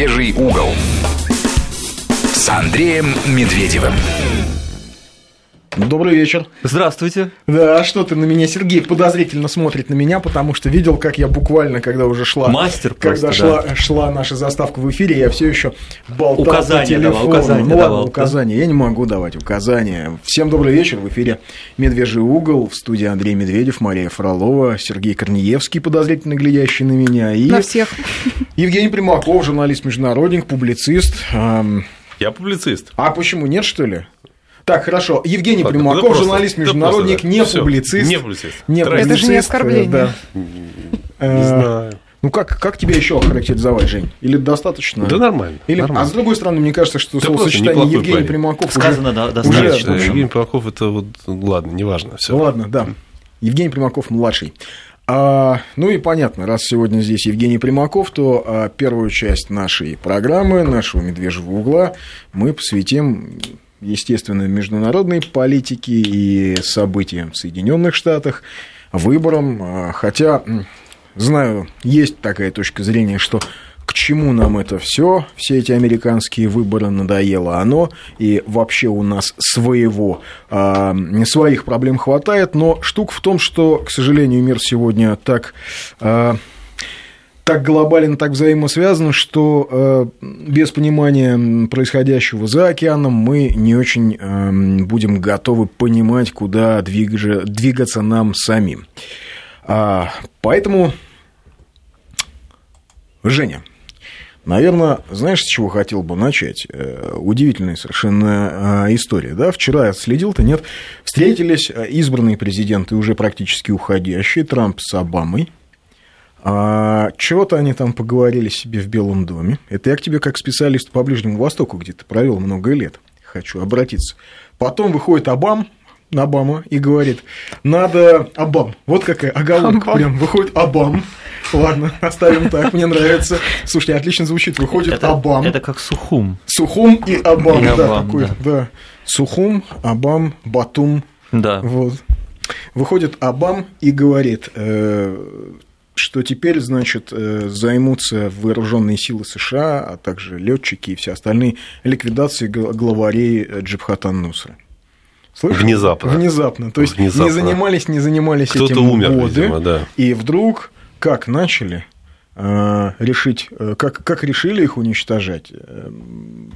«Медвежий угол» с Андреем Медведевым. Добрый вечер. Здравствуйте. Да, что ты на меня, Сергей, подозрительно смотрит на меня, потому что видел, как я буквально, когда уже шла... Мастер Когда просто, шла, да. шла наша заставка в эфире, я все еще болтал Указания по давал, телефону. указания ну ладно, давал, да? указания. Я не могу давать указания. Всем добрый вечер. В эфире «Медвежий угол». В студии Андрей Медведев, Мария Фролова, Сергей Корнеевский, подозрительно глядящий на меня. И На всех. Евгений Примаков, журналист-международник, публицист. Я публицист. А почему нет, что ли? Так, хорошо. Евгений Ладно, да Примаков, просто- журналист, международник, просто, да. не Всё, публицист. не публицист. Не Здрасте. Это же не публицист, оскорбление. да. Не Э, знаю. Ну как, как тебя еще охарактеризовать, Жень? Или достаточно? Да нормально. Или, нормально. а с другой стороны, мне кажется, что Да словосочетание Евгений парень. Примаков Сказано уже... да, уже- достаточно. Да, Евгений Пахов, это вот, ладно, неважно. Все. Ну ладно, да. Евгений Примаков младший. А, ну и понятно, раз сегодня здесь Евгений Примаков, то а, первую часть нашей программы, нашего медвежьего угла, мы посвятим, естественно, международной политике и событиям в Соединенных Штатах, выборам. А, Хотя, знаю, есть такая точка зрения, что к чему нам это все, все эти американские выборы надоело оно, и вообще у нас своего, а, своих проблем хватает, но штука в том, что, к сожалению, мир сегодня так а, так глобален, так взаимосвязан, что э, без понимания происходящего за океаном мы не очень э, будем готовы понимать, куда двиг- двигаться нам самим. А, поэтому, Женя, Наверное, знаешь, с чего хотел бы начать? Э, Удивительная совершенно э, история. Да? Вчера я следил, то нет. Встретились э, избранные президенты, уже практически уходящие, Трамп с Обамой. А чего-то они там поговорили себе в Белом доме. Это я к тебе как специалист по Ближнему Востоку, где ты провел много лет. Хочу обратиться. Потом выходит Обам, Обама и говорит, надо Обам. Вот какая оговорка Обам. прям. Выходит Обам. Ладно, оставим так, мне нравится. Слушайте, отлично звучит. Выходит Это, Обам. это как Сухум. Сухум и Обам. И да, Обам, такой, да. да. Сухум, Обам, Батум. Да. Вот. Выходит Обам и говорит, э, что теперь, значит, э, займутся вооруженные силы США, а также летчики и все остальные ликвидацией гла- главарей э, Джабхата Нусра. Слышишь? Внезапно. Внезапно. То есть Внезапно. не занимались, не занимались Кто-то этим умер, годы, видимо, да. и вдруг как начали решить, э, как, как решили их уничтожать? Э,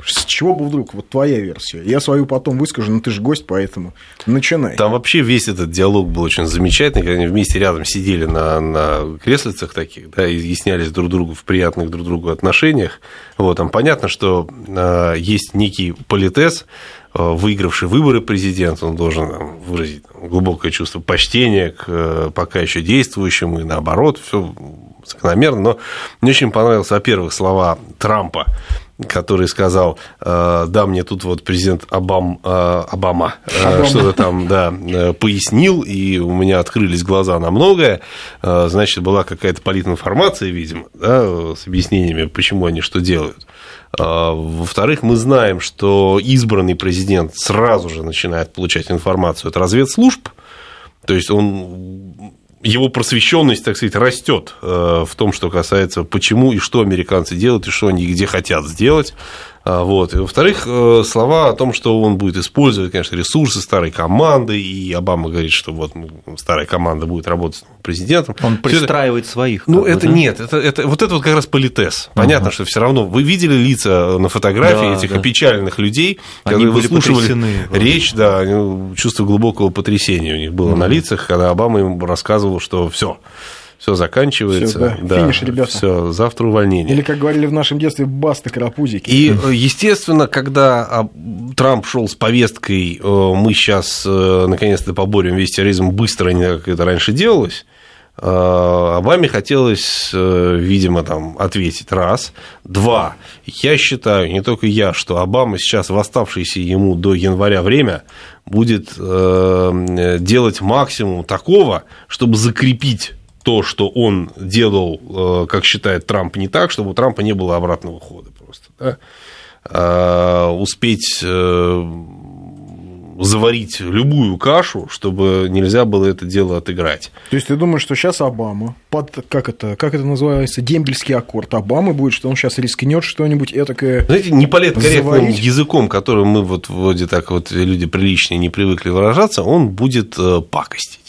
С чего бы вдруг? Вот твоя версия. Я свою потом выскажу, но ты же гость, поэтому начинай. Там вообще весь этот диалог был очень замечательный, когда они вместе рядом сидели на, на креслицах таких, да, и изъяснялись друг другу в приятных друг другу отношениях. Вот, там понятно, что э, есть некий политез, э, выигравший выборы президент, он должен там, выразить глубокое чувство почтения к э, пока еще действующему, и наоборот, все закономерно. Но мне очень понравились, во-первых, слова Трампа, который сказал, э, да, мне тут вот президент Обам, э, Обама, э, Обама. что-то там, да, пояснил, и у меня открылись глаза на многое. Значит, была какая-то политинформация, видимо, да, с объяснениями, почему они что делают. Во-вторых, мы знаем, что избранный президент сразу же начинает получать информацию от разведслужб, то есть он его просвещенность, так сказать, растет э, в том, что касается, почему и что американцы делают, и что они где хотят сделать. А, Вот. И, во-вторых, э, слова о том, что он будет использовать, конечно, ресурсы старой команды, и Обама говорит, что вот ну, старая команда будет работать с президентом. Он Всё это- пристраивает своих. ну, это да? нет, это, это, вот это вот как раз политес. Понятно, что все равно вы видели лица на фотографии Да, этих да. опечаленных людей, Они которые были выслушивали потрясены, речь, да, они- чувство глубокого потрясения у них было на лицах, когда Обама им рассказывал, что все, все заканчивается, Всё, да, финиш, ребята. все, завтра увольнение. Или, как говорили в нашем детстве, баста карапузики. И, э, естественно, когда а, Трамп шел с повесткой, э, мы сейчас наконец-то поборем весь терроризм быстро, не как это раньше делалось, э, Обаме хотелось, э, видимо, там, ответить раз. Два. Я считаю, не только я, что Обама сейчас в оставшееся ему до января время будет э, делать максимум такого, чтобы закрепить то, что он делал, э, как считает Трамп, не так, чтобы у Трампа не было обратного хода просто. Да? А, Успеть э, заварить любую кашу, чтобы нельзя было это дело отыграть. То есть ты думаешь, что сейчас Обама под как это как это называется дембельский аккорд Обамы будет, что он сейчас рискнет что-нибудь этакое. Знаете, неполиткорректным заварить? языком, которым мы вот вроде так вот люди приличные не привыкли выражаться, он будет э, пакостить.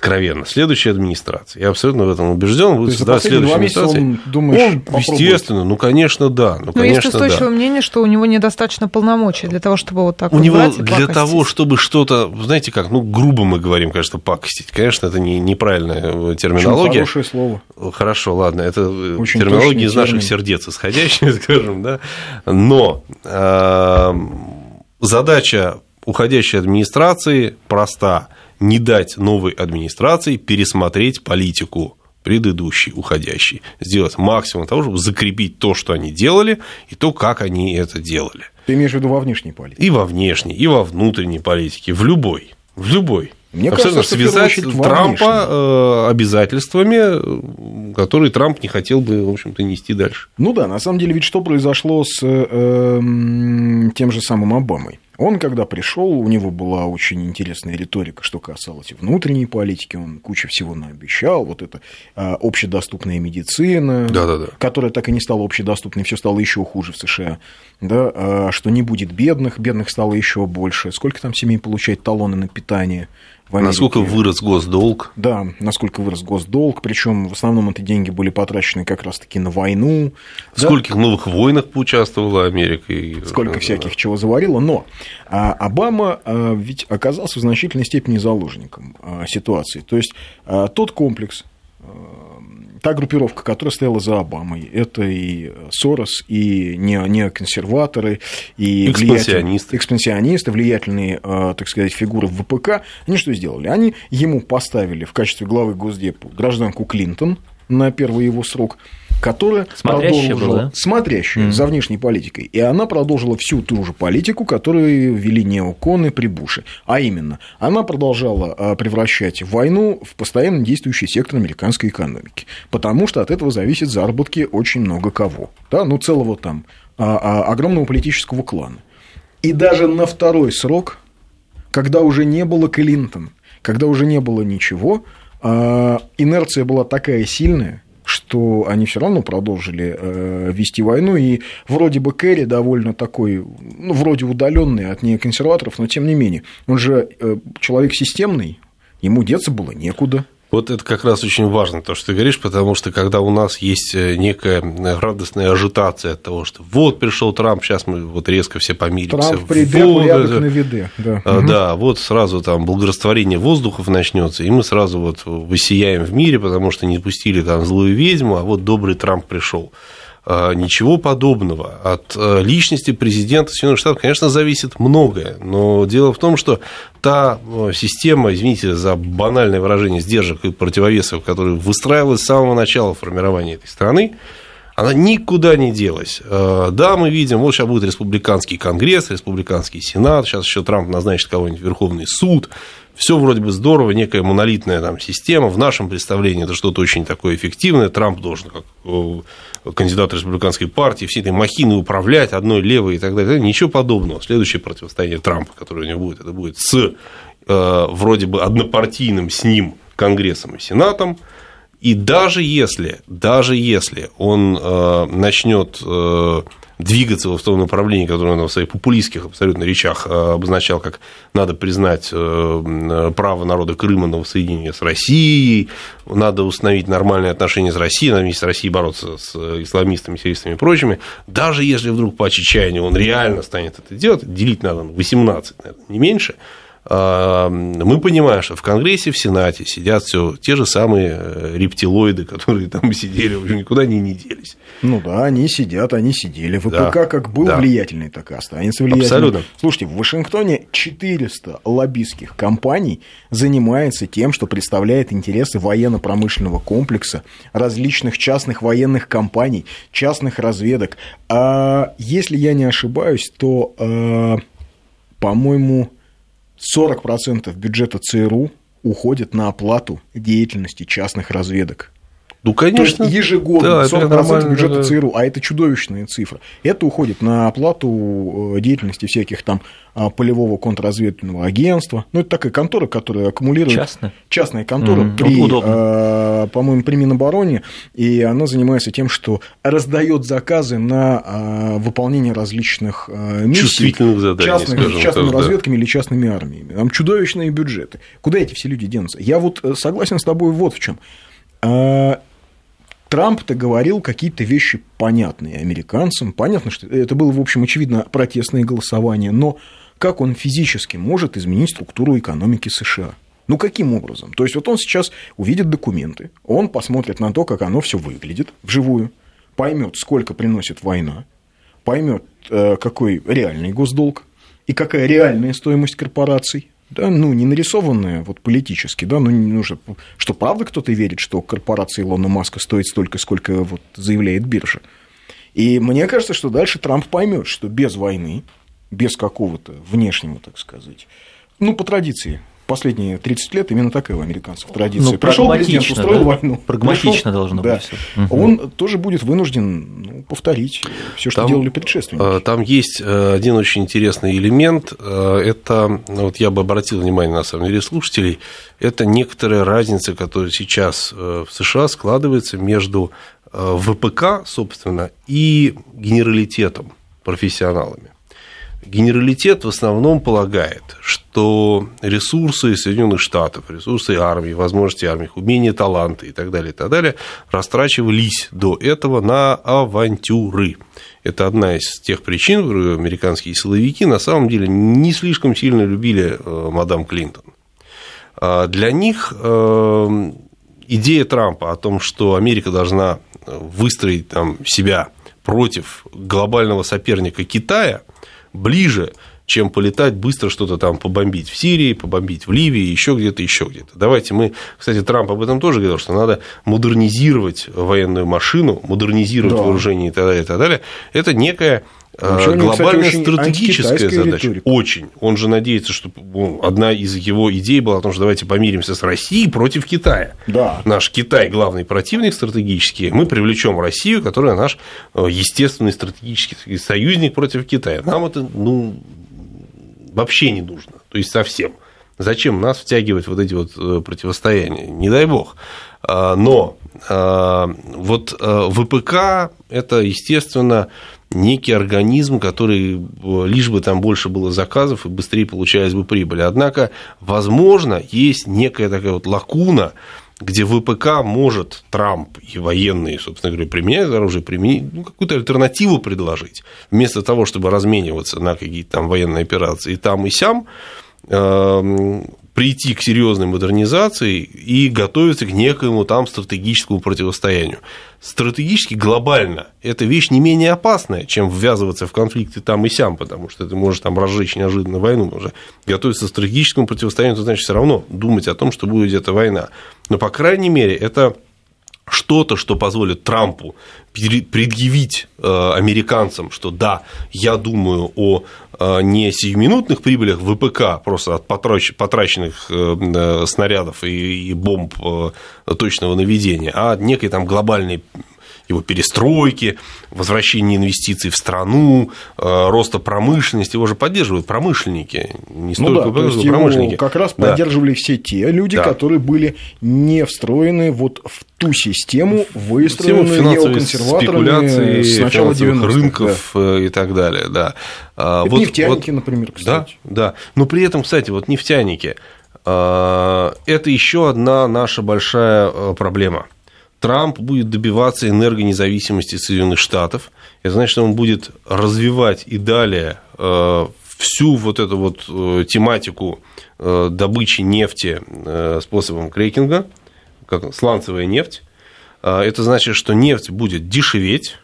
Откровенно. Следующая администрация. Я абсолютно в этом убежден. Будет есть за да, последние два следующая администрация. он, думаешь, Он, естественно, ну, конечно, да. Ну, Но есть конечно, устойчивое да. мнение, что у него недостаточно полномочий для того, чтобы вот так У вот него брать и для пакостить. того, чтобы что-то, знаете как, ну, грубо мы говорим, конечно, пакостить. Конечно, это не, неправильная э, Очень терминология. хорошее слово. Хорошо, ладно, это э, Очень терминология из наших термин. сердец исходящая, скажем, да. Но э, задача уходящей администрации проста: не дать новой администрации пересмотреть политику предыдущей, уходящей, сделать максимум того, чтобы закрепить то, что они делали, и то, как они это делали. Ты имеешь в виду во внешней политике? И во внешней, и во внутренней политике, в любой, в любой. Мне Абсолютно кажется, связать Трампа э, обязательствами, э, которые Трамп не хотел бы, в общем-то, нести дальше. Ну да, на самом деле, ведь что произошло с э, тем же самым Обамой? Он, когда пришел, у него была очень интересная риторика, что касалось внутренней политики, он кучу всего наобещал, вот это а, общедоступная медицина, Да-да-да. которая так и не стала общедоступной, все стало еще хуже в США, да, а, что не будет бедных, бедных стало еще больше, сколько там семей получает талоны на питание в Америке? Насколько вырос госдолг? Да, насколько вырос госдолг, причем в основном эти деньги были потрачены как раз-таки на войну. В да, скольких новых войнах поучаствовала Америка? И... сколько Да. всяких чего заварила, но а, Обама а, ведь оказался в значительной степени заложником а, ситуации. То есть тот комплекс, та группировка, которая стояла за Обамой, это и Сорос, и не- неоконсерваторы, и Экспансионисты. влиятельные- экспансионисты, влиятельные, а, так сказать, фигуры в ВПК. Они что сделали? Они ему поставили в качестве главы Госдепу гражданку Клинтон на первый его срок, которая Смотрящая продолжила, была, да? смотрящая Мгм. за внешней политикой. И она продолжила всю ту же политику, которую вели неоконы при Буше. А именно, она продолжала а, превращать войну в постоянно действующий сектор американской экономики. Потому что от этого зависят заработки очень много кого. Да? Ну, целого там а, а, огромного политического клана. И даже на второй срок, когда уже не было Клинтон, когда уже не было ничего, инерция была такая сильная, что они все равно продолжили э, вести войну, и вроде бы Керри довольно такой, ну, вроде удаленный от неоконсерваторов, но тем не менее, он же э, человек системный, ему деться было некуда. Вот это как раз очень важно, то, что ты говоришь, потому что когда у нас есть э, некая радостная ажитация от того, что вот пришел Трамп, сейчас мы вот резко все помиримся. Трамп придет, вот порядок это- на виде. Да. А, Мгм. Да, вот сразу там благорастворение воздухов начнется, и мы сразу вот высияем в мире, потому что не пустили там злую ведьму, а вот добрый Трамп пришел. А, Ничего подобного. От э, личности президента Соединенных Штатов, конечно, зависит многое, но дело в том, что та э, система, извините за банальное выражение, сдержек и противовесов, которая выстраивалась с самого начала формирования этой страны, она никуда не делась. Э, Да, мы видим, вот сейчас будет республиканский конгресс, республиканский сенат, сейчас еще Трамп назначит кого-нибудь в Верховный суд. Все вроде бы здорово, некая монолитная там система. В нашем представлении это что-то очень такое эффективное. Трамп должен, как э, кандидат республиканской партии, всей этой махиной управлять, одной левой и так далее. Ничего подобного. Следующее противостояние Трампа, которое у него будет, это будет с э, вроде бы однопартийным с ним Конгрессом и Сенатом. И даже если, даже если он э, начнет э, двигаться в том направлении, которое он в своих популистских абсолютно речах э, обозначал, как надо признать э, право народа Крыма на воссоединение с Россией, надо установить нормальные отношения с Россией, надо вместе с Россией бороться с исламистами, сиристами и прочими, даже если вдруг по чаяния он реально станет это делать, делить надо на 18, наверное, не меньше, мы понимаем, что в Конгрессе, в Сенате сидят все те же самые э, рептилоиды, которые там сидели, уже никуда они не делись. Ну да, они сидят, они сидели. ВПК Да, как был да. влиятельный, так и останется влиятельным. Абсолютно. Слушайте, в Вашингтоне 400 лоббистских компаний занимается тем, что представляет интересы военно-промышленного комплекса, различных частных военных компаний, частных разведок. А если я не ошибаюсь, то, э, по-моему, 40% бюджета ЦРУ уходит на оплату деятельности частных разведок. Ну, То есть конечно. ежегодно Да, это 40% нормально, бюджета да. ЦРУ, а это чудовищная цифра. Это уходит на оплату э, деятельности всяких там а, полевого контрразведывательного агентства. Ну, это такая контора, которая аккумулирует... Частная? Частная контора Мгм. при, э, по-моему, при Минобороне, и она занимается тем, что раздает заказы на э, выполнение различных э, миссий Чувствительных заданий, частными, скажем частными так, да. разведками или частными армиями. Там чудовищные бюджеты. Куда эти все люди денутся? Я вот э, согласен с тобой вот в чем. Трамп-то говорил какие-то вещи понятные американцам. Понятно, что это было, в общем, очевидно, протестное голосование. Но как он физически может изменить структуру экономики США? Ну, каким образом? То есть, вот он сейчас увидит документы, он посмотрит на то, как оно все выглядит вживую, поймет, сколько приносит война, поймет, э, какой реальный госдолг и какая реальная стоимость корпораций. Да, ну, не нарисованная вот политически, да, ну, не нужно, что правда кто-то верит, что корпорация Илона Маска стоит столько, сколько вот заявляет биржа. И мне кажется, что дальше Трамп поймет, что без войны, без какого-то внешнего, так сказать, ну, по традиции, последние 30 лет именно такая у американцев традиция. Ну, Пришел президент, прагматично, устроил да? войну. Прагматично Пришёл, должно да. быть. Мгм. Он тоже будет вынужден ну, повторить все, что Там, делали предшественники. э, Там есть э, один очень интересный элемент. э, Это, ну, вот я бы обратил внимание, на самом деле, слушателей, это некоторая разница, которая сейчас в США складывается между ВПК, собственно, и генералитетом, профессионалами. Генералитет в основном полагает, что ресурсы Соединенных Штатов, ресурсы армии, возможности армии, умения, таланты и так далее, и так далее, растрачивались до этого на авантюры. Это одна из тех причин, американские силовики на самом деле не слишком сильно любили э, мадам Клинтон. А Для них э, идея Трампа о том, что Америка должна выстроить там, себя против глобального соперника Китая, ближе, чем полетать быстро что-то там побомбить в Сирии, побомбить в Ливии, еще где-то, еще где-то. Давайте мы, кстати, Трамп об этом тоже говорил, что надо модернизировать военную машину, модернизировать Да. вооружение и так далее, и так далее. Это некая Вообще кстати, глобальная очень стратегическая задача. риторика. Очень. Он же надеется, что ну, одна из его идей была о том, что давайте помиримся с Россией против Китая. Да. Наш Китай главный противник стратегический, мы привлечем Россию, которая наш э, естественный стратегический союзник против Китая. Нам это ну, вообще не нужно, то есть совсем. Зачем нас втягивать вот эти вот э, противостояния? Не дай бог. А, Но а, вот э, ВПК – это, естественно, некий организм, который э, лишь бы там больше было заказов и быстрее получалась бы прибыль. Однако, возможно, есть некая такая вот лакуна, где ВПК может Трамп и военные, собственно говоря, применяют оружие, применить, ну, какую-то альтернативу предложить. Вместо того, чтобы размениваться на какие-то там военные операции и там, и сям, эм, прийти к серьезной модернизации и готовиться к некоему там стратегическому противостоянию. Стратегически, глобально, эта вещь не менее опасная, чем ввязываться в конфликты там и сям, потому что ты можешь там разжечь неожиданно войну. Уже готовиться к стратегическому противостоянию, это значит все равно думать о том, что будет где-то война. Но, по крайней мере, это что-то, что позволит Трампу предъявить э, американцам, что да, я думаю о э, не сиюминутных прибылях ВПК, просто от потрач- потраченных э, снарядов и, бомб точного наведения, а от некой там глобальной его перестройки, возвращения инвестиций в страну, э, роста промышленности. Его же поддерживают промышленники, не Ну столько да, то есть промышленники. как раз Да. поддерживали все те люди, Да. которые были не встроены вот в ту систему, выстроенную неоконсерваторами с начала финансовых 90-х. рынков э, и так далее, да. А, Это нефтяники, например, кстати. Да, да. Но при этом, кстати, вот нефтяники, а, это еще одна наша большая э, проблема. Трамп будет добиваться энергонезависимости Соединенных Штатов. Это значит, что он будет развивать и далее э, всю вот эту вот э, тематику э, добычи нефти способом крекинга, как сланцевая нефть. Это значит, что нефть будет дешеветь.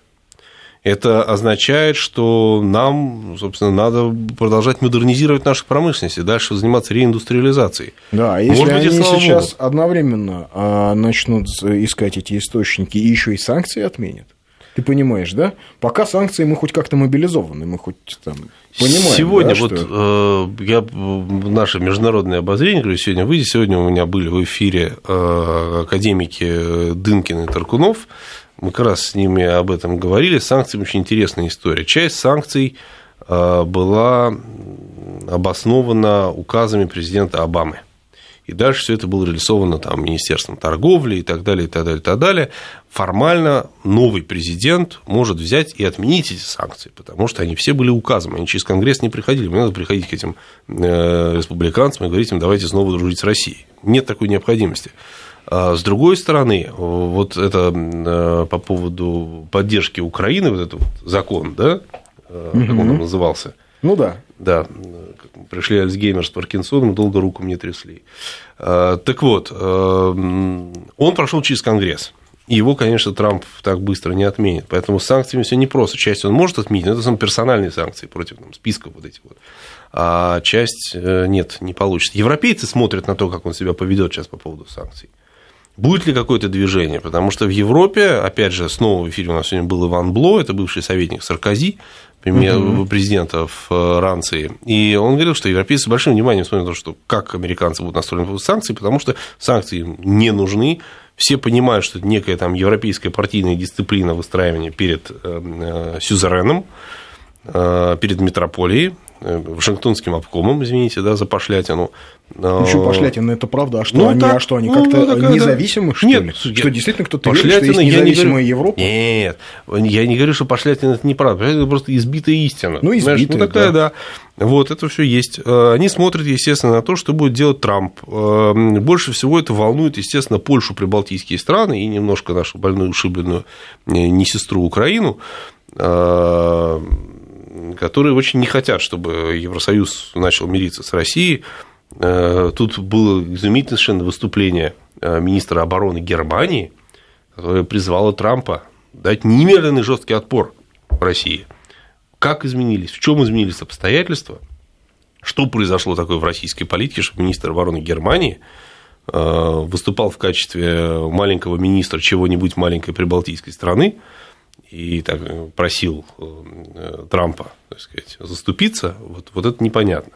Это означает, что нам, собственно, надо продолжать модернизировать нашу промышленность и дальше заниматься реиндустриализацией. Да, а если Может быть, они сейчас богу. одновременно а, начнут искать эти источники и еще и санкции отменят, Ты понимаешь, да? Пока санкции мы хоть как-то мобилизованы, мы хоть там понимаем. Сегодня да, вот что... э, я наше международное обозрение, говорю, сегодня выйдет, сегодня у меня были в эфире э, академики Дынкин и Таркунов, мы как раз с ними об этом говорили. С санкциями очень интересная история. Часть санкций э, была обоснована указами президента Обамы. И дальше все это было реализовано там, Министерством торговли и так далее, и так далее, и так далее. Формально новый президент может взять и отменить эти санкции, потому что они все были указом, они через Конгресс не приходили. Мне надо приходить к этим э, республиканцам и говорить им, давайте снова дружить с Россией. Нет такой необходимости. А с другой стороны, вот это э, по поводу поддержки Украины, вот этот вот закон, да, угу. как он назывался? Ну да. Да, пришли Альцгеймер с Паркинсоном, долго руку мне трясли. Так вот, он прошел через Конгресс. И его, конечно, Трамп так быстро не отменит. Поэтому с санкциями все непросто. Часть он может отменить, но это самые персональные санкции против там, списков вот этих вот. А часть э, нет, не получится. Европейцы смотрят на то, как он себя поведет сейчас по поводу санкций. Будет ли какое-то движение? Потому что в Европе, опять же, снова в эфире у нас сегодня был Иван Бло, это бывший советник Саркози, президента Франции. И он говорил, что европейцы с большим вниманием смотрят на то, что как американцы будут настроены против санкций, потому что санкции им не нужны. Все понимают, что это некая там европейская партийная дисциплина выстраивания перед э, сюзереном, э, перед метрополией, э, Вашингтонским обкомом, извините, да, за пошлятину. Еще пошлятина, это правда. А что ну, они, так, а что они как-то ну, такая, независимы, что Нет, ли? Что действительно кто-то верит, что есть независимая не Европа? Нет, я не говорю, что пошлятина это неправда. Это просто избитая истина. Ну, избитая, ну, такая, да. да. Вот, это все есть. Они смотрят, естественно, на то, что будет делать Трамп. Больше всего это волнует, естественно, Польшу, прибалтийские страны и немножко нашу больную, ушибленную не сестру Украину которые очень не хотят, чтобы Евросоюз начал мириться с Россией. Э, тут было изумительное совершенно выступление э, министра обороны Германии, которое призвало Трампа дать немедленный жесткий отпор России. Как изменились, в чем изменились обстоятельства, что произошло такое в российской политике, что министр обороны Германии э, выступал в качестве маленького министра чего-нибудь маленькой прибалтийской страны, и так просил Трампа, так сказать, заступиться, вот, вот это непонятно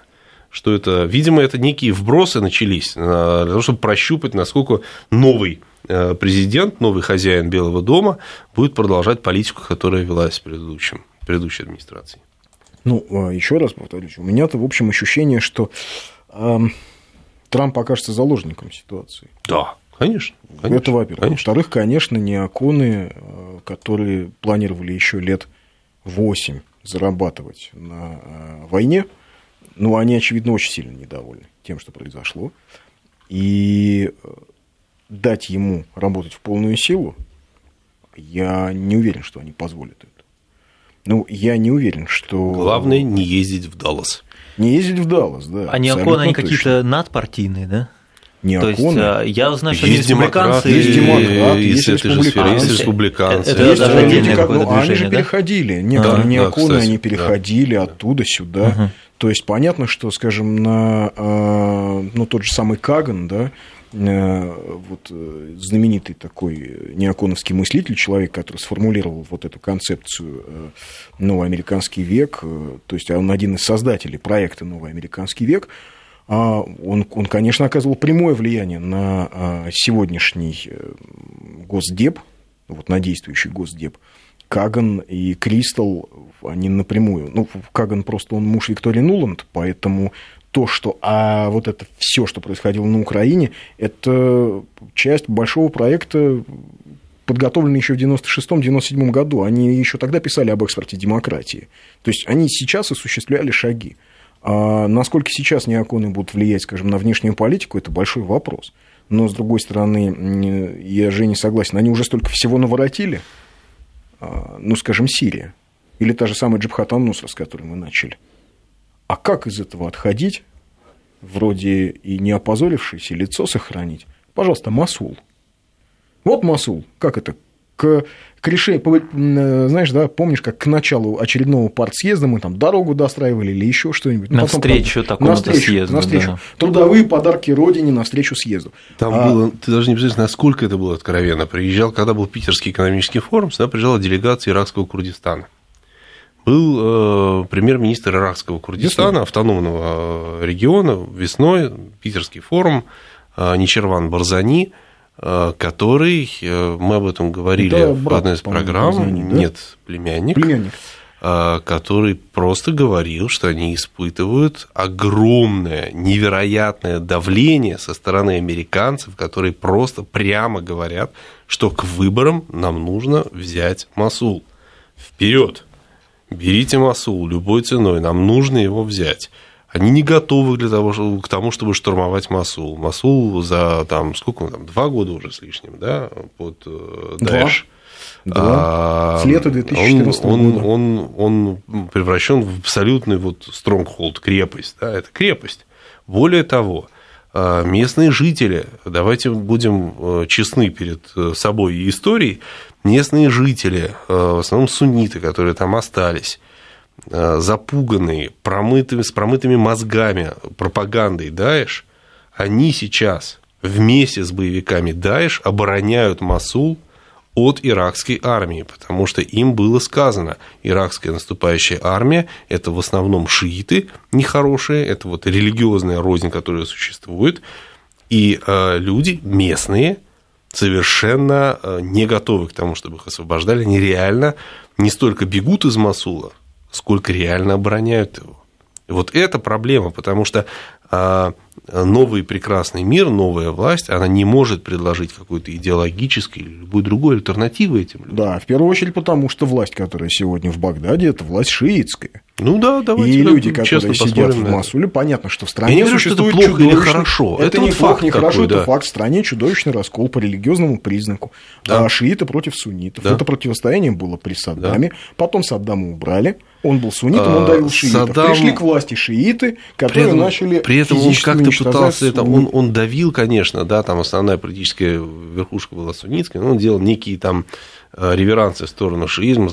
что это, видимо, это некие вбросы начались для того, чтобы прощупать, насколько новый э, президент, новый хозяин Белого дома будет продолжать политику, которая велась в предыдущем, предыдущей администрации. Ну, а, еще раз повторюсь, у меня-то, в общем, ощущение, что э, Трамп окажется заложником ситуации. Да, конечно. конечно это во-первых. Во-вторых, конечно, неоконы, э, которые планировали еще лет 8 зарабатывать на э, войне, ну, они, очевидно, очень сильно недовольны тем, что произошло. И э, дать ему работать в полную силу, я не уверен, что они позволят это. Ну, я не уверен, что... Главное, не ездить в Даллас. Не ездить в Даллас, да. А не окон, они какие-то надпартийные, да? Не То есть, а, я знаю, что есть республиканцы... Есть демократы, есть, есть республиканцы. Есть республиканцы. Это, есть даже люди, как, ну, они же да? переходили. Некоторые да, неоконы, да, они переходили да. оттуда сюда. Угу. То есть, понятно, что, скажем, на ну, тот же самый Каган, да, вот знаменитый такой неоконовский мыслитель, человек, который сформулировал вот эту концепцию «Новый американский век», то есть он один из создателей проекта «Новый американский век», а он, он, конечно, оказывал прямое влияние на а, сегодняшний э, Госдеп, вот на действующий Госдеп. Каган и Кристал, они напрямую. Ну, Каган просто он муж Виктории Нуланд, поэтому то, что а вот это все, что происходило на Украине, это часть большого проекта, подготовленный еще в 96-97 году. Они еще тогда писали об экспорте демократии. То есть они сейчас осуществляли шаги. А насколько сейчас неоконы будут влиять, скажем, на внешнюю политику, это большой вопрос. Но, с другой стороны, я же не согласен, они уже столько всего наворотили, а, ну, скажем, Сирия, или та же самая Джабхат Нусра, с которой мы начали. А как из этого отходить, вроде и не опозорившись, и лицо сохранить? Пожалуйста, Масул. Вот Масул, как это к к решению, э, знаешь, да, помнишь, как к началу очередного партсъезда мы там дорогу достраивали или еще что-нибудь. На встречу такому съезду. На встречу. Да. Трудовые подарки Родине на встречу съезду. Там а... было, ты даже не представляешь, насколько это было откровенно. Приезжал, когда был Питерский экономический форум, сюда приезжала делегация иракского Курдистана. Был э, премьер-министр иракского Курдистана, весной. автономного э, региона, весной, Питерский форум, э, Ничерван Барзани – который, э, мы об этом говорили Это в одной из программ, звонит, да? нет, племянник, племянник, э, который просто говорил, что они испытывают огромное, невероятное давление со стороны американцев, которые просто прямо говорят, что к выборам нам нужно взять Масул. Вперед! Берите Масул любой ценой, нам нужно его взять. Они не готовы для того, к тому, чтобы штурмовать Масул. Масул за там, сколько там, два года уже с лишним, да, под э, Даэш. Да. А, с лета 2014 он, года. Он, он, он превращен в абсолютный вот стронгхолд, крепость. Да, это крепость. Более того, а, местные жители, давайте будем э, честны перед э, собой и историей, местные жители, в основном сунниты, которые там остались, запуганные, промытыми, с промытыми мозгами пропагандой Даиш, они сейчас вместе с боевиками Даиш обороняют Масул от иракской армии, потому что им было сказано, иракская наступающая армия – это в основном шииты нехорошие, это вот религиозная рознь, которая существует, и э, люди местные совершенно э, не готовы к тому, чтобы их освобождали, они реально не столько бегут из Масула, сколько реально обороняют его. И вот это проблема, потому что а, новый прекрасный мир, новая власть, она не может предложить какой-то идеологической или любой другой альтернативы этим людям. Да, в первую очередь потому, что власть, которая сегодня в Багдаде, это власть шиитская. Ну да, давайте. И люди, которые сидят в Масуле, понятно, что в стране Я не говорю, что это плохо или хорошо. Это, это не вот плохо, не хорошо, да. это факт. В стране чудовищный раскол по религиозному признаку. Да. А шииты против суннитов. Да. Это противостояние было при Саддаме. Да. Потом Саддама убрали. Он был суннитом, он а, давил шиитов. Саддам... Пришли к власти шииты, которые при этом, начали При этом он как-то пытался это, он, он давил, конечно, да, там основная политическая верхушка была суннитская, но он делал некие там Э, реверансы в сторону шиизма.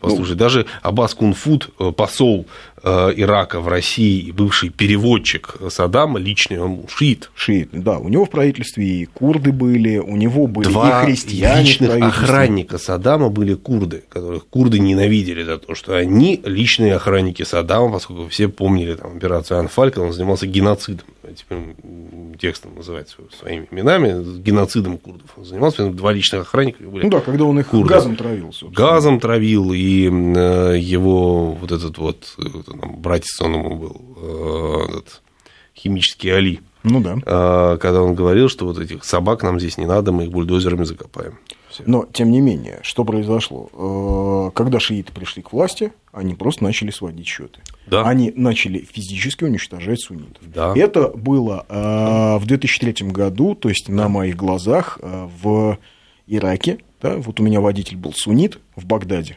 Послушай, ну, даже Аббас Кунфут, э, посол э, Ирака в России бывший переводчик Саддама, личный, он шиит. Шиит, да. У него в правительстве и курды были, у него были Два и христиане личных охранника Саддама были курды, которых курды ненавидели за то, что они личные охранники Саддама, поскольку все помнили там, операцию Анфаль, когда он занимался геноцидом. Теперь текстом называть своими именами, геноцидом курдов. Он занимался, два личных охранника были. Ну да, когда он их курды. газом травил. Собственно. Газом травил, и э, его вот этот вот, там, братец он ему был, э, этот, химический Али. Ну да. Э, когда он говорил, что вот этих собак нам здесь не надо, мы их бульдозерами закопаем. Все. Но, тем не менее, что произошло? Когда шииты пришли к власти, они просто начали сводить счеты. Да. Они начали физически уничтожать суннитов. Да. Это было в 2003 году, то есть на моих глазах в Ираке, да, вот у меня водитель был суннит в Багдаде,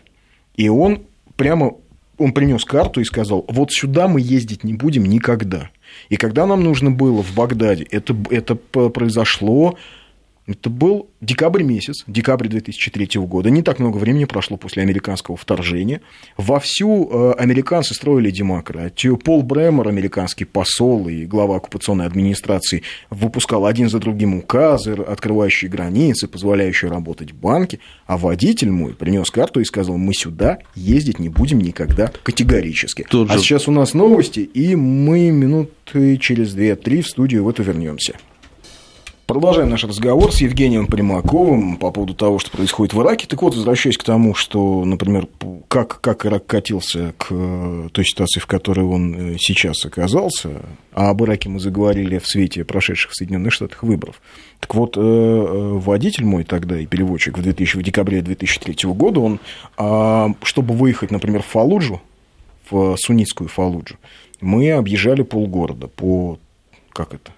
и он прямо он принес карту и сказал, вот сюда мы ездить не будем никогда. И когда нам нужно было в Багдаде, это, это произошло это был декабрь месяц, декабрь 2003 года. Не так много времени прошло после американского вторжения. Вовсю э, американцы строили демократию. Пол Бремер, американский посол и глава оккупационной администрации, выпускал один за другим указы, открывающие границы, позволяющие работать банки. А водитель мой принес карту и сказал, мы сюда ездить не будем никогда категорически. Тут а сейчас у нас новости, и мы минуты через 2-3 в студию в эту вернемся. Продолжаем наш разговор с Евгением Примаковым по поводу того, что происходит в Ираке. Так вот, возвращаясь к тому, что, например, как, как Ирак катился к э, той ситуации, в которой он э, сейчас оказался, а об Ираке мы заговорили в свете прошедших в Соединенных Штатах выборов. Так вот, э, водитель мой тогда и переводчик в, 2000, в декабре 2003 года, он, а, чтобы выехать, например, в Фалуджу, в суннитскую Фалуджу, мы объезжали полгорода по, как это,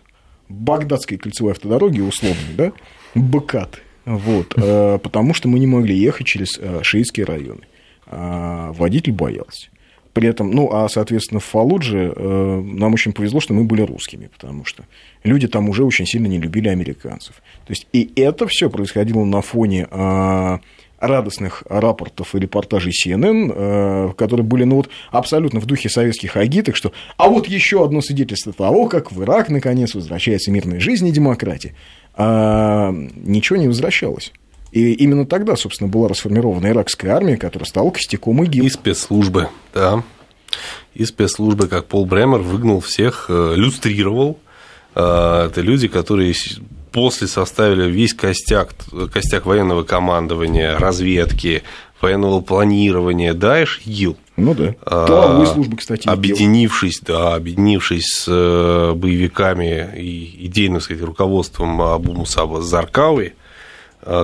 багдадской кольцевой автодороги условной, да, БКАТ, вот, э, потому что мы не могли ехать через э, шиитские районы. А водитель боялся. При этом, ну, а, соответственно, в Фалудже э, нам очень повезло, что мы были русскими, потому что люди там уже очень сильно не любили американцев. То есть, и это все происходило на фоне а, радостных рапортов и репортажей CNN, которые были ну, вот, абсолютно в духе советских агиток, что а вот еще одно свидетельство того, как в Ирак наконец возвращается мирная жизнь и демократия. А ничего не возвращалось. И именно тогда, собственно, была расформирована иракская армия, которая стала костяком ИГИЛ. И спецслужбы, да. И спецслужбы, как Пол Бремер, выгнал всех, э, люстрировал. Э, это люди, которые после составили весь костяк, костяк военного командования, разведки, военного планирования, Даиш, ИГИЛ. Ну да. Тыловые службы, кстати. Объединившись, да, объединившись с э, боевиками и идейным, сказать, руководством Абу Мусаба Заркауи, Э,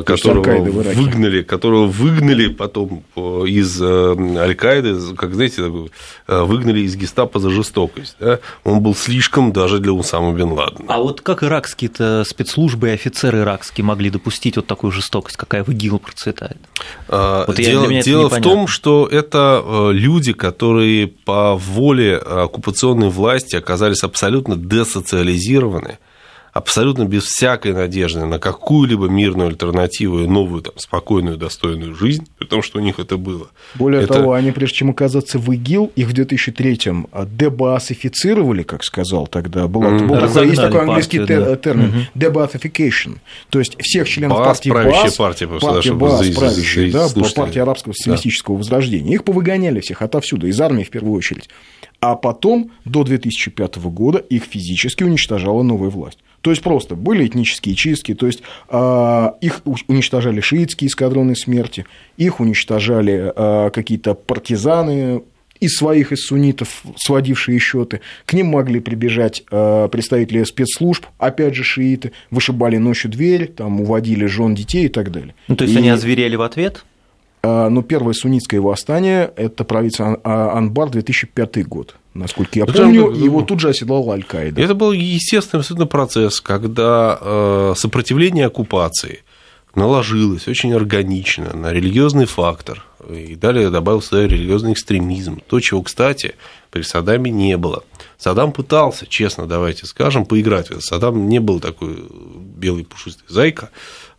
которого выгнали, которого выгнали потом э, из э, Аль-Каиды, как знаете, выгнали из гестапо за жестокость. Да? Он был слишком даже для Усама бен Ладена. А вот как иракские-то спецслужбы и офицеры иракские могли допустить вот такую жестокость, какая в ИГИЛ процветает? Вот дело дело в том, что это люди, которые по воле оккупационной власти оказались абсолютно десоциализированы абсолютно без всякой надежды на какую-либо мирную альтернативу и новую, там, спокойную, достойную жизнь, при том, что у них это было. Более это... того, они, прежде чем оказаться в ИГИЛ, их в 2003-м дебаасифицировали, как сказал тогда, была, mm-hmm. был, есть такой английский партию, да. термин, mm-hmm. дебаасификation, то есть всех членов БАС, партии БАС, партия, партия БАС, правящая, да, партия арабского социалистического да. возрождения, их повыгоняли всех отовсюду, из армии в первую очередь. А потом, до 2005 года, их физически уничтожала новая власть. То есть просто были этнические чистки, то есть э, их уничтожали шиитские эскадроны смерти, их уничтожали э, какие-то партизаны из своих, из суннитов, сводившие счеты. К ним могли прибежать э, представители спецслужб, опять же шииты, вышибали ночью дверь, там, уводили жен детей и так далее. Ну, то есть и... они озверели в ответ? Но ну, первое суннитское восстание – это провинция Анбар, 2005 год насколько я помню, и его тут же оседлала Аль-Каида. Это был естественный абсолютно процесс, когда э, сопротивление оккупации наложилось очень органично на религиозный фактор, и далее добавился религиозный экстремизм, то, чего, кстати, при Саддаме не было. Саддам пытался, честно, давайте скажем, поиграть. Саддам не был такой белый пушистый зайка,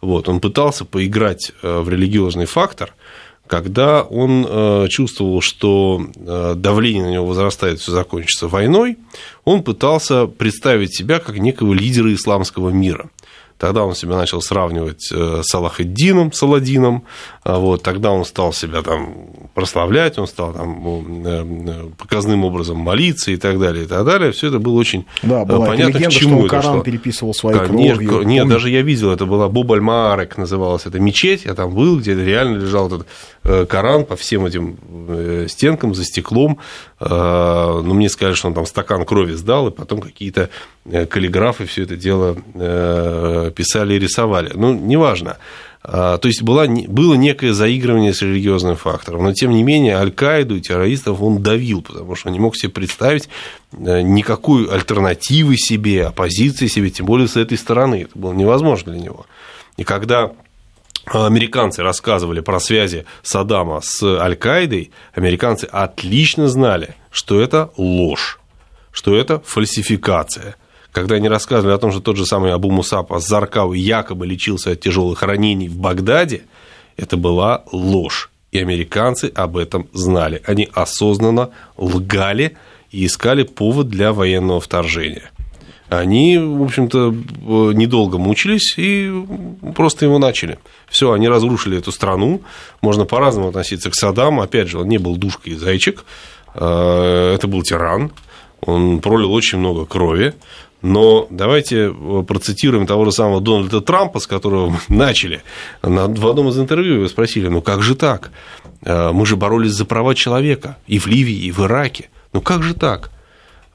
вот, он пытался поиграть э, в религиозный фактор – когда он э, чувствовал, что э, давление на него возрастает, все закончится войной, он пытался представить себя как некого лидера исламского мира. Тогда он себя начал сравнивать э, с Аллахеддином, Саладином, а вот, тогда он стал себя там прославлять, он стал там ну, показным образом молиться и так далее, и так далее. Все это было очень да, была понятно, легенда, к чему что это Коран шло. переписывал своей Конечно, кровью. Нет, Помню? даже я видел, это была Боб Маарек называлась эта мечеть, я там был, где реально лежал этот Коран по всем этим стенкам, за стеклом. Но ну, мне сказали, что он там стакан крови сдал, и потом какие-то каллиграфы все это дело писали и рисовали. Ну, неважно. А, то есть была, было некое заигрывание с религиозным фактором. Но, тем не менее, Аль-Каиду и террористов он давил, потому что он не мог себе представить э, никакой альтернативы себе, оппозиции себе, тем более с этой стороны. Это было невозможно для него. И когда американцы рассказывали про связи Саддама с Аль-Каидой, американцы отлично знали, что это ложь, что это фальсификация – когда они рассказывали о том, что тот же самый Абу Мусаб Заркау якобы лечился от тяжелых ранений в Багдаде, это была ложь. И американцы об этом знали. Они осознанно лгали и искали повод для военного вторжения. Они, в общем-то, недолго мучились и просто его начали. Все, они разрушили эту страну. Можно по-разному относиться к Саддаму. Опять же, он не был душкой и зайчик. Э, это был тиран. Он пролил очень много крови. Но давайте э, процитируем того же самого Дональда Трампа, с которого мы начали. В одном из интервью его спросили, ну как же так? Э, мы же боролись за права человека и в Ливии, и в Ираке. Ну как же так?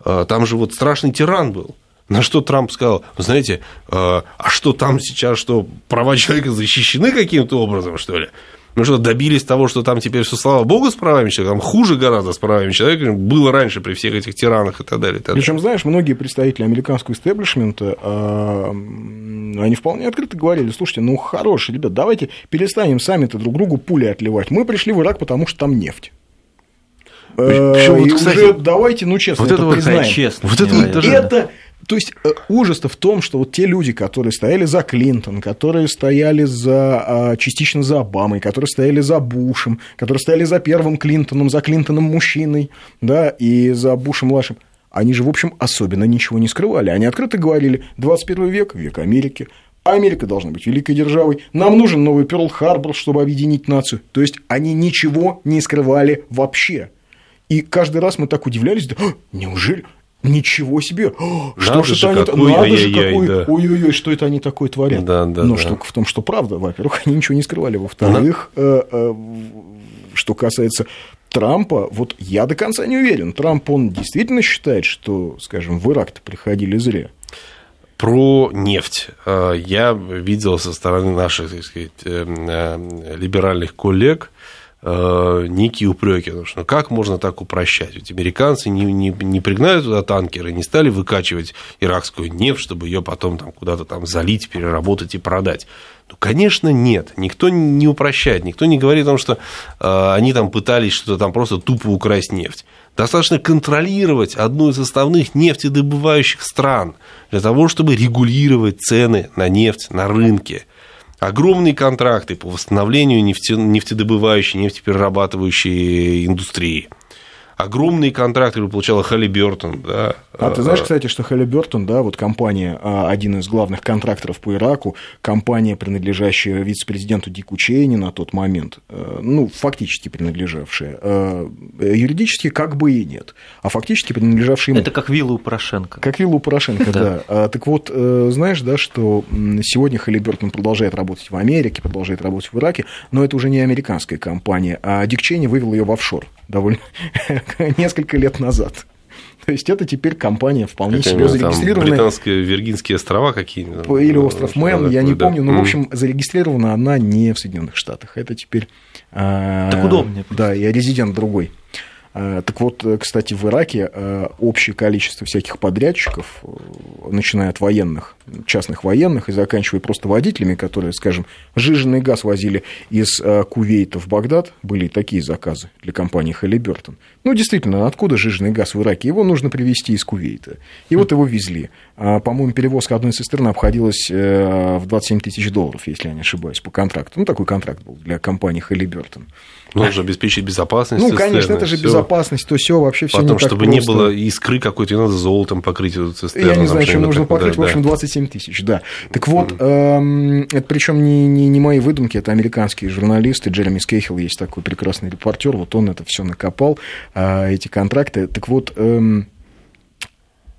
Э, там же вот страшный тиран был. На что Трамп сказал, знаете, а что там сейчас, что права человека защищены каким-то образом, что ли? Ну что, добились того, что там теперь все, слава богу, с правами человека, там хуже гораздо с правами человека, было раньше при всех этих тиранах и так далее. И так далее. Причем, знаешь, многие представители американского истеблишмента, а, они вполне открыто говорили, слушайте, ну хорошие ребят, давайте перестанем сами-то друг другу пули отливать. Мы пришли в Ирак, потому что там нефть. Причем, э, вот, кстати, уже давайте, ну честно, вот это, это признаем. Честно, вот это, даже... это То есть э, ужас-то в том, что вот те люди, которые стояли за Клинтон, которые стояли за, а, частично за Обамой, которые стояли за Бушем, которые стояли за первым Клинтоном, за Клинтоном мужчиной, да, и за Бушем младшим, они же, в общем, особенно ничего не скрывали. Они открыто говорили, 21 век – век Америки, Америка должна быть великой державой, нам нужен новый Перл-Харбор, чтобы объединить нацию. То есть они ничего не скрывали вообще. И каждый раз мы так удивлялись, да, «А, неужели, Ничего себе! О, что же это они... какой, Надо же какой... да. Ой-ой-ой, что это они такое творят? Да, да, Но да. штука в том, что правда, во-первых, они ничего не скрывали. Во-вторых, э, э, что касается Трампа, вот я до конца не уверен. Трамп, он действительно считает, что, скажем, в Ирак-то приходили зря. Про нефть. Э, Я видел со стороны наших, так сказать, э, э, либеральных коллег э, некие упреки, потому что ну, как можно так упрощать? Ведь американцы не, не, не пригнали туда танкеры, не стали выкачивать иракскую нефть, чтобы ее потом там куда-то там залить, переработать и продать. Ну, конечно, нет. Никто не упрощает, никто не говорит о том, что э, они там пытались что-то там просто тупо украсть нефть. Достаточно контролировать одну из составных нефтедобывающих стран для того, чтобы регулировать цены на нефть на рынке. Огромные контракты по восстановлению нефте- нефтедобывающей, нефтеперерабатывающей индустрии. Огромные контракты получала Халли Бертон. Да, А ты знаешь, кстати, что Halliburton, да, вот компания, а, один из главных контракторов по Ираку, компания, принадлежащая вице-президенту Дику Чейни на тот момент, э, ну, фактически принадлежавшая, э, юридически как бы и нет, а фактически принадлежавшая ему. Это как вилла у Порошенко. Как вилла у Порошенко, да. А, так вот, э, знаешь, да, что сегодня Халибертон продолжает работать в Америке, продолжает работать в Ираке, но это уже не американская компания, а Дик Чейни вывел ее в офшор довольно несколько лет назад. То есть это теперь компания вполне себе там, зарегистрированная. Британские Виргинские острова какие-нибудь. Или остров Мэн, я не да. помню, но, в общем, зарегистрирована она не в Соединенных Штатах. Это теперь... а, Так удобнее просто. Да, и резидент другой. А, Так вот, кстати, в Ираке а, общее количество всяких подрядчиков, э, начиная от военных, частных военных и заканчивая просто водителями, которые, скажем, жиженный газ возили из э, Кувейта в Багдад, были и такие заказы для компании Халибертон. Ну, действительно, откуда жиженный газ в Ираке? Его нужно привезти из Кувейта. И вот его везли. А, по-моему, перевозка одной цистерны обходилась э, в 27 тысяч долларов, если я не ошибаюсь, по контракту. Ну, такой контракт был для компании Халибертон. Нужно же обеспечить безопасность. Ну, конечно, это же всё. безопасность, то все вообще все Потом, не чтобы просто. не было искры какой-то, надо золотом покрыть эту цистерну. Я не знаю, чем нужно покрыть. Да, в общем, 27 7 тысяч, да. Так вот, эм, это причем не, не, не мои выдумки, это американские журналисты. Джереми Скейхилл есть такой прекрасный репортер, вот он это все накопал, э, эти контракты. Так вот, эм,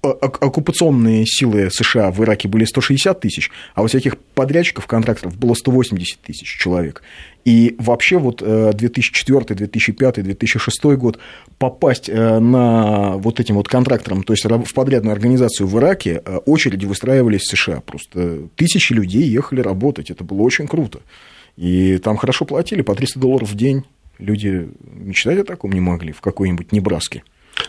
оккупационные силы США в Ираке были 160 тысяч, а у всяких подрядчиков, контракторов было 180 тысяч человек. И вообще вот э, 2004, 2005, 2006 год попасть э, на вот этим вот контракторам, то есть в подрядную организацию в Ираке, э, очереди выстраивались в США. Просто тысячи людей ехали работать, это было очень круто. И там хорошо платили, по 300 долларов в день. Люди мечтать о таком не могли в какой-нибудь Небраске.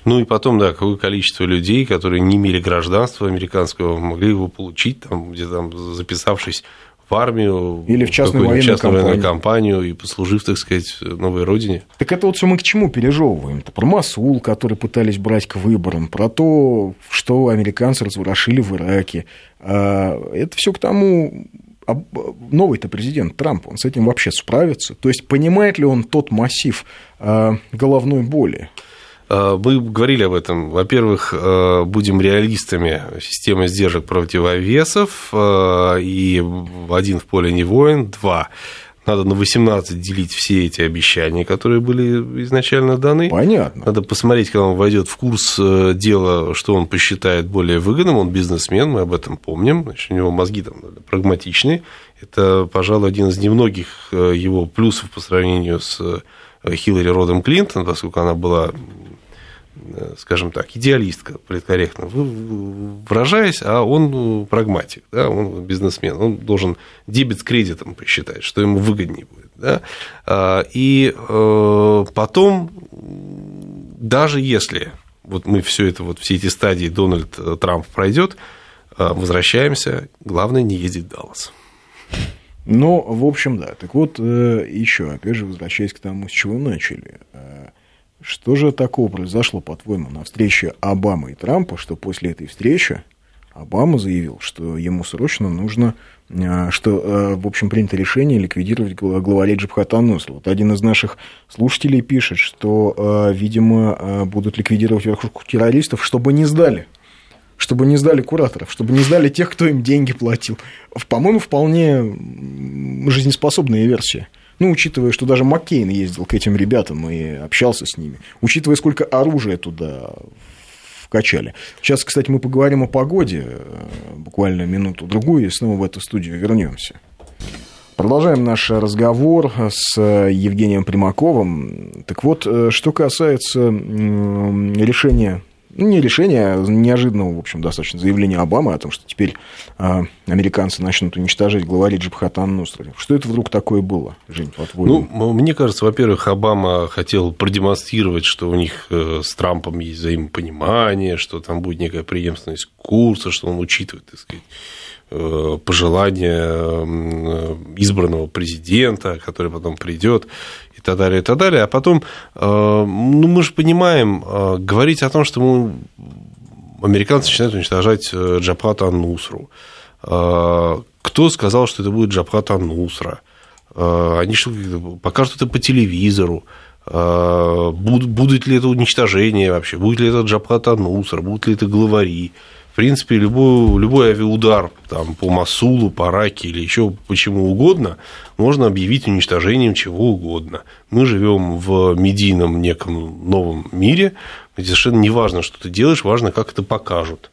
Ну и потом, да, какое количество людей, которые не имели гражданства американского, могли его получить, там, где там записавшись в армию, Или в частную военную частную военную компанию. компанию и послужив, так сказать, новой родине. Так это вот все мы к чему пережевываем? -то? Про Масул, который пытались брать к выборам, про то, что американцы разворошили в Ираке. А, Это все к тому, новый-то президент Трамп, он с этим вообще справится? То есть понимает ли он тот массив а, головной боли? Мы говорили об этом. Во-первых, э, будем реалистами. Система сдержек противовесов. э, И один в поле не воин. Два. Надо на 18 делить все эти обещания, которые были изначально даны. Понятно. Надо посмотреть, когда он войдет в курс э, дела, что он посчитает более выгодным. Он бизнесмен, мы об этом помним. Значит, у него мозги там прагматичные. Это, пожалуй, один из немногих э, его плюсов по сравнению с э, Хиллари Родом Клинтон, поскольку она была э, скажем так, идеалистка, политкорректно вы- выражаясь, а он э, прагматик, да, он бизнесмен, он должен дебет с кредитом посчитать, что ему выгоднее будет. Да? А, И э, потом, даже если вот мы все это, вот все эти стадии Дональд э, Трамп пройдет, э, возвращаемся, главное не ездить в Даллас. Ну, в общем, да. Так вот, еще, опять же, возвращаясь к тому, с чего начали. Э, Что же такого произошло, по-твоему, на встрече Обамы и Трампа, что после этой встречи Обама заявил, что ему срочно нужно, а, что, а, в общем, принято решение ликвидировать главарей Джабхата. Вот один из наших слушателей пишет, что, а, видимо, будут ликвидировать верхушку террористов, чтобы не сдали чтобы не сдали кураторов, чтобы не сдали тех, кто им деньги платил. По-моему, вполне жизнеспособная версия. Ну, учитывая, что даже Маккейн ездил к этим ребятам и общался с ними, учитывая, сколько оружия туда вкачали. Сейчас, кстати, мы поговорим о погоде, э, буквально минуту-другую, и снова в эту студию вернемся. Продолжаем наш разговор с Евгением Примаковым. Так вот, э, что касается решения не решение, а неожиданного, в общем, достаточно заявления Обамы о том, что теперь а, американцы начнут уничтожать главарей Джабхата Нусра. Что это вдруг такое было, Жень, по-твоему? Ну, мне кажется, во-первых, Обама хотел продемонстрировать, что у них э, с Трампом есть взаимопонимание, что там будет некая преемственность курса, что он учитывает, так сказать, Э, пожелания э, избранного президента, который потом придет и так далее, и так далее. А потом, э, ну, мы же понимаем, говорить о том, что мы, американцы начинают уничтожать Джабхата Нусру. Кто сказал, что это будет Джабхата Нусра? Они что, покажут это по телевизору. Будет ли это уничтожение вообще? Будет ли это Джабхата Нусра? Будут ли это главари? В принципе, любой, любой авиаудар там, по Масулу, по Раке или еще почему угодно можно объявить уничтожением чего угодно. Мы живем в медийном неком новом мире, где совершенно не важно, что ты делаешь, важно, как это покажут.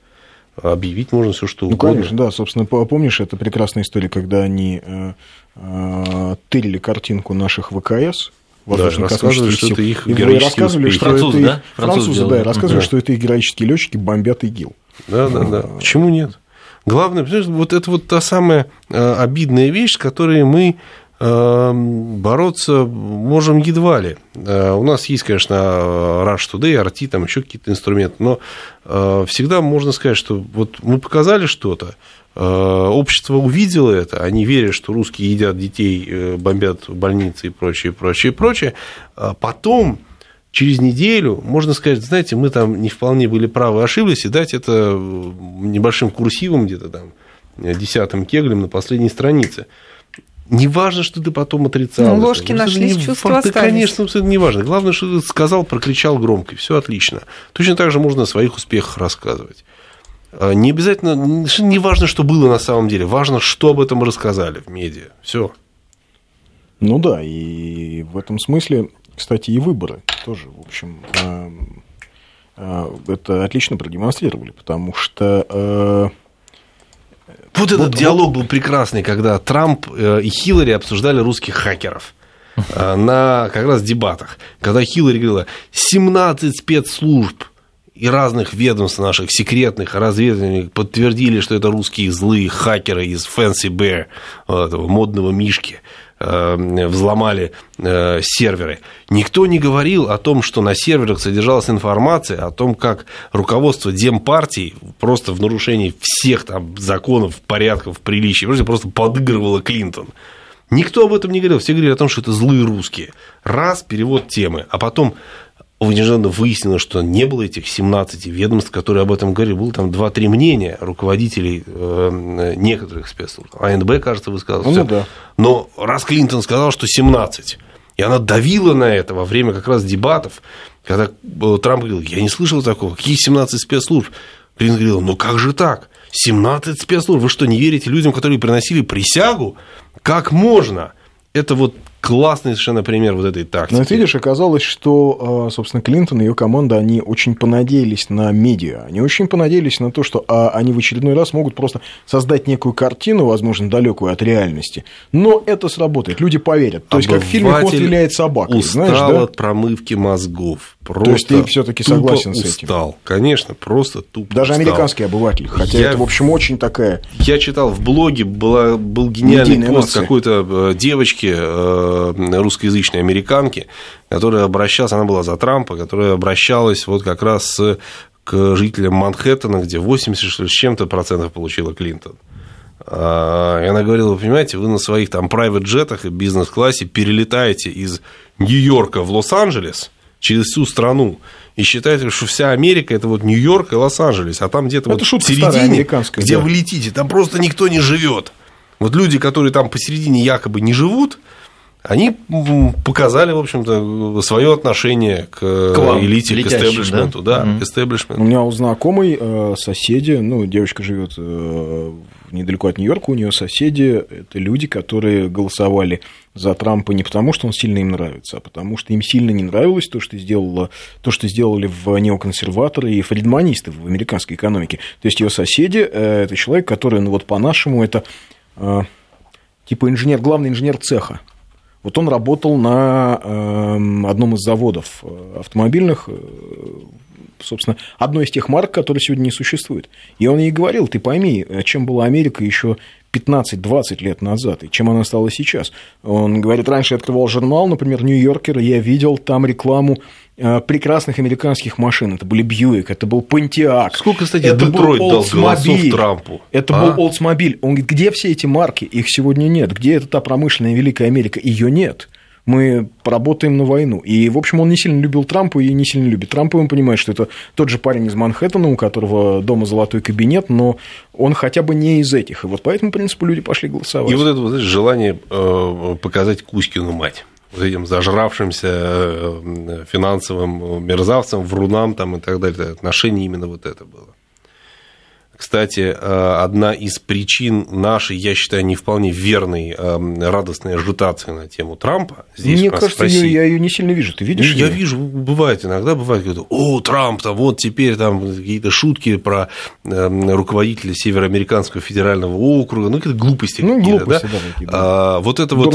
Объявить можно все что ну, угодно. Ну, конечно, да. Собственно, помнишь, это прекрасная история, когда они э, э, тырили картинку наших ВКС, да, рассказывали, что это их и рассказывали, что французы, это да? Французы, французы да, рассказывали, да. что это их героические летчики бомбят ИГИЛ. Да, да, да. Почему нет? Главное, вот это вот та самая э, обидная вещь, с которой мы э, бороться можем едва ли. Э, у нас есть, конечно, Rush Today, RT, там еще какие-то инструменты, но всегда можно сказать, что вот мы показали что-то, общество увидело это, они верят, что русские едят детей, бомбят больницы и прочее, прочее, прочее. Потом через неделю можно сказать, знаете, мы там не вполне были правы, ошиблись, и дать это небольшим курсивом где-то там, десятым кеглем на последней странице. Не важно, что ты потом отрицал. Ну, ложки это. нашлись, не, чувства остались. Да, конечно, это не важно. Главное, что ты сказал, прокричал громко, и все отлично. Точно так же можно о своих успехах рассказывать. А, не обязательно, не важно, что было на самом деле, важно, что об этом рассказали в медиа. Все. Ну да, и в этом смысле кстати, и выборы тоже, в общем, а, а, это отлично продемонстрировали, потому что... Э, вот, этот вот, диалог был прекрасный, когда Трамп э, и Хиллари обсуждали русских хакеров э, на как раз дебатах, когда Хиллари говорила, 17 спецслужб и разных ведомств наших, секретных, разведывательных, подтвердили, что это русские злые хакеры из Fancy Bear, этого модного мишки. Э, взломали э, серверы. Никто не говорил о том, что на серверах содержалась информация о том, как руководство Демпартии просто в нарушении всех там законов, порядков, приличий просто подыгрывало Клинтон. Никто об этом не говорил. Все говорили о том, что это злые русские. Раз, перевод темы. А потом неожиданно выяснилось, что не было этих 17 ведомств, которые об этом говорили. Было там 2-3 мнения руководителей э, некоторых спецслужб. АНБ, кажется, высказал. Ну, да. Но раз Клинтон сказал, что 17, и она давила на это во время как раз дебатов, когда э, Трамп говорил, я не слышал такого, какие 17 спецслужб? Клинтон говорил, ну как же так? 17 спецслужб, вы что, не верите людям, которые приносили присягу? Как можно? Это вот классный совершенно пример вот этой тактики. Но, видишь, оказалось, что, а, собственно, Клинтон и ее команда, они очень понадеялись на медиа. Они очень понадеялись на то, что а, они в очередной раз могут просто создать некую картину, возможно, далекую от реальности. Но это сработает, люди поверят. То есть, как в фильме «Хвост виляет собака». Устал знаешь, да? от промывки мозгов. Просто То есть, ты все таки согласен с этим? устал. Конечно, просто тупо Даже устал. американский обыватель. Хотя я... это, в общем, очень такая... Я читал в блоге, была, был гениальный пост какой-то э, девочки э, русскоязычной американки, которая обращалась, она была за Трампа, которая обращалась вот как раз к жителям Манхэттена, где 80 с чем-то процентов получила Клинтон. А, и она говорила, вы понимаете, вы на своих там private джетах и бизнес-классе перелетаете из Нью-Йорка в Лос-Анджелес, через всю страну и считаете, что вся Америка это вот Нью-Йорк и Лос-Анджелес, а там где-то вот в середине, где да. вы летите, там просто никто не живет. Вот люди, которые там посередине якобы не живут, они показали, в общем-то, свое отношение к, к вам, элите, летящим, к истеблишменту. Да, да mm-hmm. У меня у знакомой э, соседи, ну, девочка живет э, недалеко от Нью-Йорка, у нее соседи это люди, которые голосовали за Трампа не потому, что он сильно им нравится, а потому что им сильно не нравилось то, что, сделало, то, что сделали в неоконсерваторы и фридманисты в американской экономике. То есть ее соседи э, это человек, который, ну вот по-нашему, это типа инженер, главный инженер цеха вот он работал на эм, одном из заводов э, автомобильных, э, собственно, одной из тех марок, которые сегодня не существует. И он ей говорил, ты пойми, э, чем была Америка еще 15-20 лет назад, и чем она стала сейчас. Он говорит, раньше я открывал журнал, например, «Нью-Йоркер», я видел там рекламу э, прекрасных американских машин. Это были Бьюик, это был Понтиак. Сколько, кстати, это Детройт был дал голосов Трампу? Это а? был Oldsmobile. Он говорит, где все эти марки? Их сегодня нет. Где эта та промышленная Великая Америка? Ее нет мы поработаем на войну. И, в общем, он не сильно любил Трампа и не сильно любит Трампа. Он понимает, что это тот же парень из Манхэттена, у которого дома золотой кабинет, но он хотя бы не из этих. И вот по этому принципу люди пошли голосовать. И вот это вот, знаешь, желание э, показать Кузькину мать вот этим зажравшимся э, финансовым мерзавцам, врунам там и так далее. Отношение именно вот это было. Кстати, э, одна из причин нашей, я считаю, не вполне верной э, радостной ажитации на тему Трампа. Здесь Мне кажется, России, я ее не сильно вижу. Ты видишь? Я ее? вижу, бывает иногда, бывает, говорят, о, Трамп, там вот теперь там какие-то шутки про э, руководителя Североамериканского федерального округа, ну, какие-то глупости ну, какие-то, глупости, да? да а, вот эта вот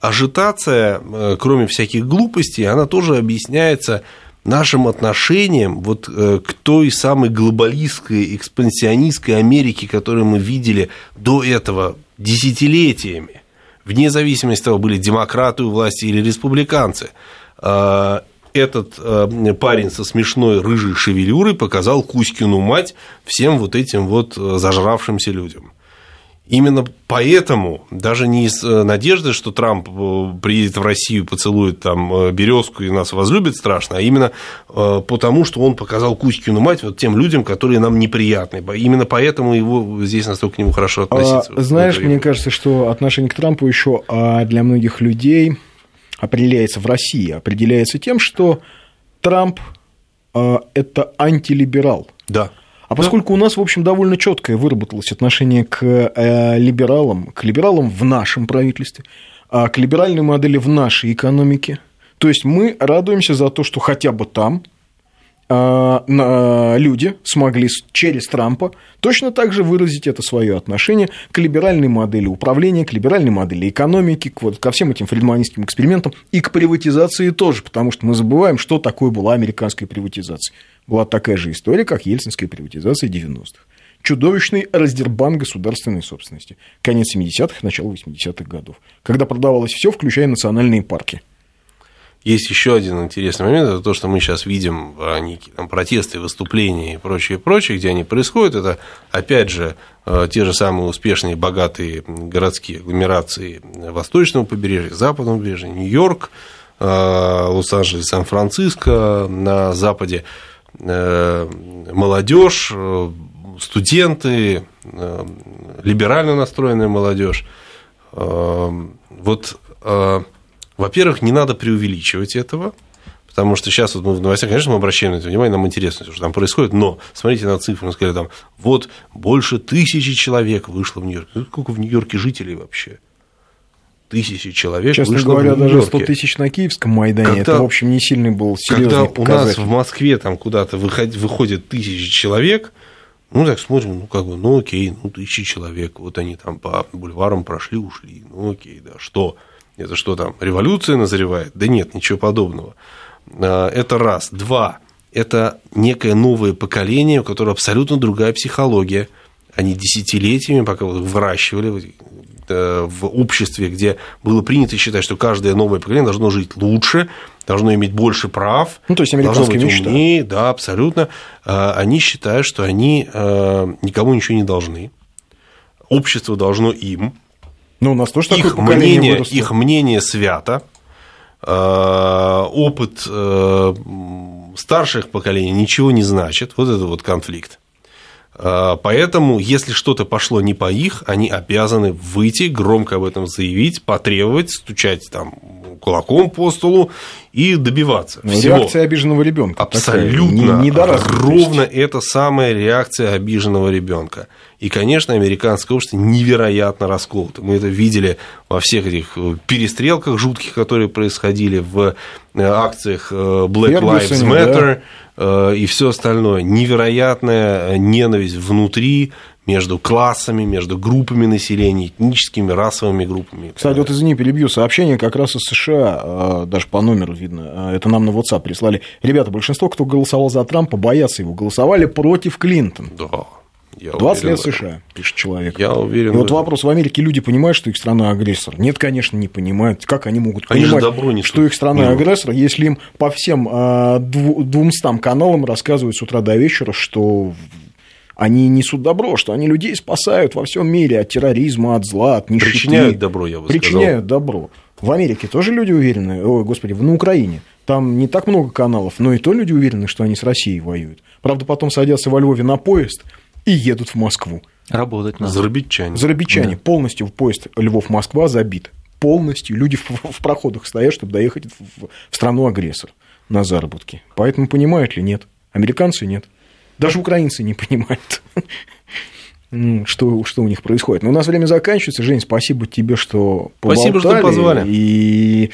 ажитация, кроме всяких глупостей, она тоже объясняется нашим отношением вот э, к той самой глобалистской, экспансионистской Америке, которую мы видели до этого десятилетиями, вне зависимости от того, были демократы у власти или республиканцы, а, этот э, парень со смешной рыжей шевелюрой показал Кузькину мать всем вот этим вот э, зажравшимся людям. Именно поэтому, даже не из э, надежды, что Трамп э, приедет в Россию, поцелует там э, березку и нас возлюбит страшно, а именно потому, что он показал Кузькину мать вот тем людям, которые нам неприятны. Именно поэтому его здесь настолько к нему хорошо относиться. А, знаешь, мне кажется, что отношение к Трампу еще а, для многих людей определяется в России, определяется тем, что Трамп а, это антилиберал. Да. А поскольку у нас, в общем, довольно четкое выработалось отношение к э, либералам, к либералам в нашем правительстве, а к либеральной модели в нашей экономике, то есть мы радуемся за то, что хотя бы там люди смогли через Трампа точно так же выразить это свое отношение к либеральной модели управления, к либеральной модели экономики, к, вот, ко всем этим фридманистским экспериментам и к приватизации тоже, потому что мы забываем, что такое была американская приватизация. Была такая же история, как ельцинская приватизация 90-х. Чудовищный раздербан государственной собственности. Конец 70-х, начало 80-х годов. Когда продавалось все, включая национальные парки. Есть еще один интересный момент, это то, что мы сейчас видим, а, некие там, протесты, выступления и прочее, прочее, где они происходят, это, опять же, а, те же самые успешные, богатые городские агломерации восточного побережья, западного побережья, Нью-Йорк, а, Лос-Анджелес, Сан-Франциско, на западе э, молодежь, э, студенты, э, либерально настроенная молодежь. Вот во-первых, не надо преувеличивать этого, потому что сейчас вот мы в новостях, конечно, мы обращаем на это внимание, нам интересно, что там происходит, но смотрите на цифры, мы сказали, там, вот больше тысячи человек вышло в Нью-Йорк. Ну, сколько в Нью-Йорке жителей вообще? Тысячи человек Честно вышло говоря, в даже 100 тысяч на Киевском Майдане, когда, это, в общем, не сильный был серьезный Когда показатель. у нас в Москве там куда-то выходит, выходит тысячи человек, ну, так смотрим, ну, как бы, ну, окей, ну, тысячи человек, вот они там по бульварам прошли, ушли, ну, окей, да, что? Это что там, революция назревает? Да нет, ничего подобного. А, это раз. Два. Это некое новое поколение, у которого абсолютно другая психология. Они десятилетиями, пока выращивали э, в обществе, где было принято считать, что каждое новое поколение должно жить лучше, должно иметь больше прав, ну, то есть должно быть мечта. умнее, да, абсолютно. А, они считают, что они э, никому ничего не должны. Общество должно им, ну, у нас тоже их такое мнение, выросло. Их мнение свято. Э, опыт старших поколений ничего не значит. Вот это вот конфликт. А, поэтому, если что-то пошло не по их, они обязаны выйти, громко об этом заявить, потребовать, стучать там кулаком по столу и добиваться ну, всего. Реакция обиженного ребенка. Абсолютно. Не, не ровно это самая реакция обиженного ребенка. И, конечно, американское общество невероятно расколото. Мы это видели во всех этих э, перестрелках жутких, которые происходили в э, акциях э, Black Lives Matter да. И все остальное. Невероятная ненависть внутри между классами, между группами населения, этническими, расовыми группами. Кстати, вот извини, перебью, сообщение как раз из США, даже по номеру видно, это нам на WhatsApp прислали. Ребята, большинство, кто голосовал за Трампа, боятся его, голосовали против Клинтон. Да. Я 20 уверен, лет США, пишет человек. Я уверен. И вот вопрос, в Америке люди понимают, что их страна агрессор? Нет, конечно, не понимают. Как они могут они понимать, что их страна агрессор, если им по всем а, двумстам каналам рассказывают с утра до вечера, что они несут добро, что они людей спасают во всем мире от терроризма, от зла, от нищеты. Причиняют добро, я бы Причиняют сказал. добро. В Америке тоже люди уверены, ой, господи, на Украине. Там не так много каналов, но и то люди уверены, что они с Россией воюют. Правда, потом садятся во Львове на поезд – и едут в Москву. Работать надо. Зарабичане. Зарабичане. Да. Полностью в поезд Львов-Москва забит. Полностью. Люди в, в проходах стоят, чтобы доехать в, в страну-агрессор на заработки. Поэтому понимают ли нет? Американцы нет. Даже украинцы не понимают, что, что у них происходит. Но у нас время заканчивается. Жень, спасибо тебе, что поболтали. Спасибо, что позвали. И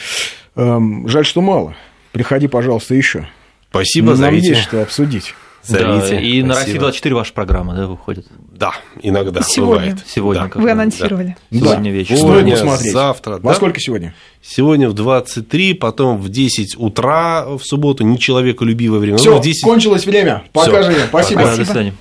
эм, жаль, что мало. Приходи, пожалуйста, еще. Спасибо, Нам зовите. есть что обсудить. Зовите. Да, и Спасибо. на России 24 ваша программа, да, выходит? Да, иногда сегодня. бывает. Сегодня. Да. Вы анонсировали. Да. Сегодня да. вечером. Сегодня смотреть. Завтра. Во да? сколько сегодня? Сегодня в 23, потом в 10 утра в субботу. Не человеколюбивое время. Все, 10... кончилось время. Пока, Женя. Спасибо. Пока. До свидания.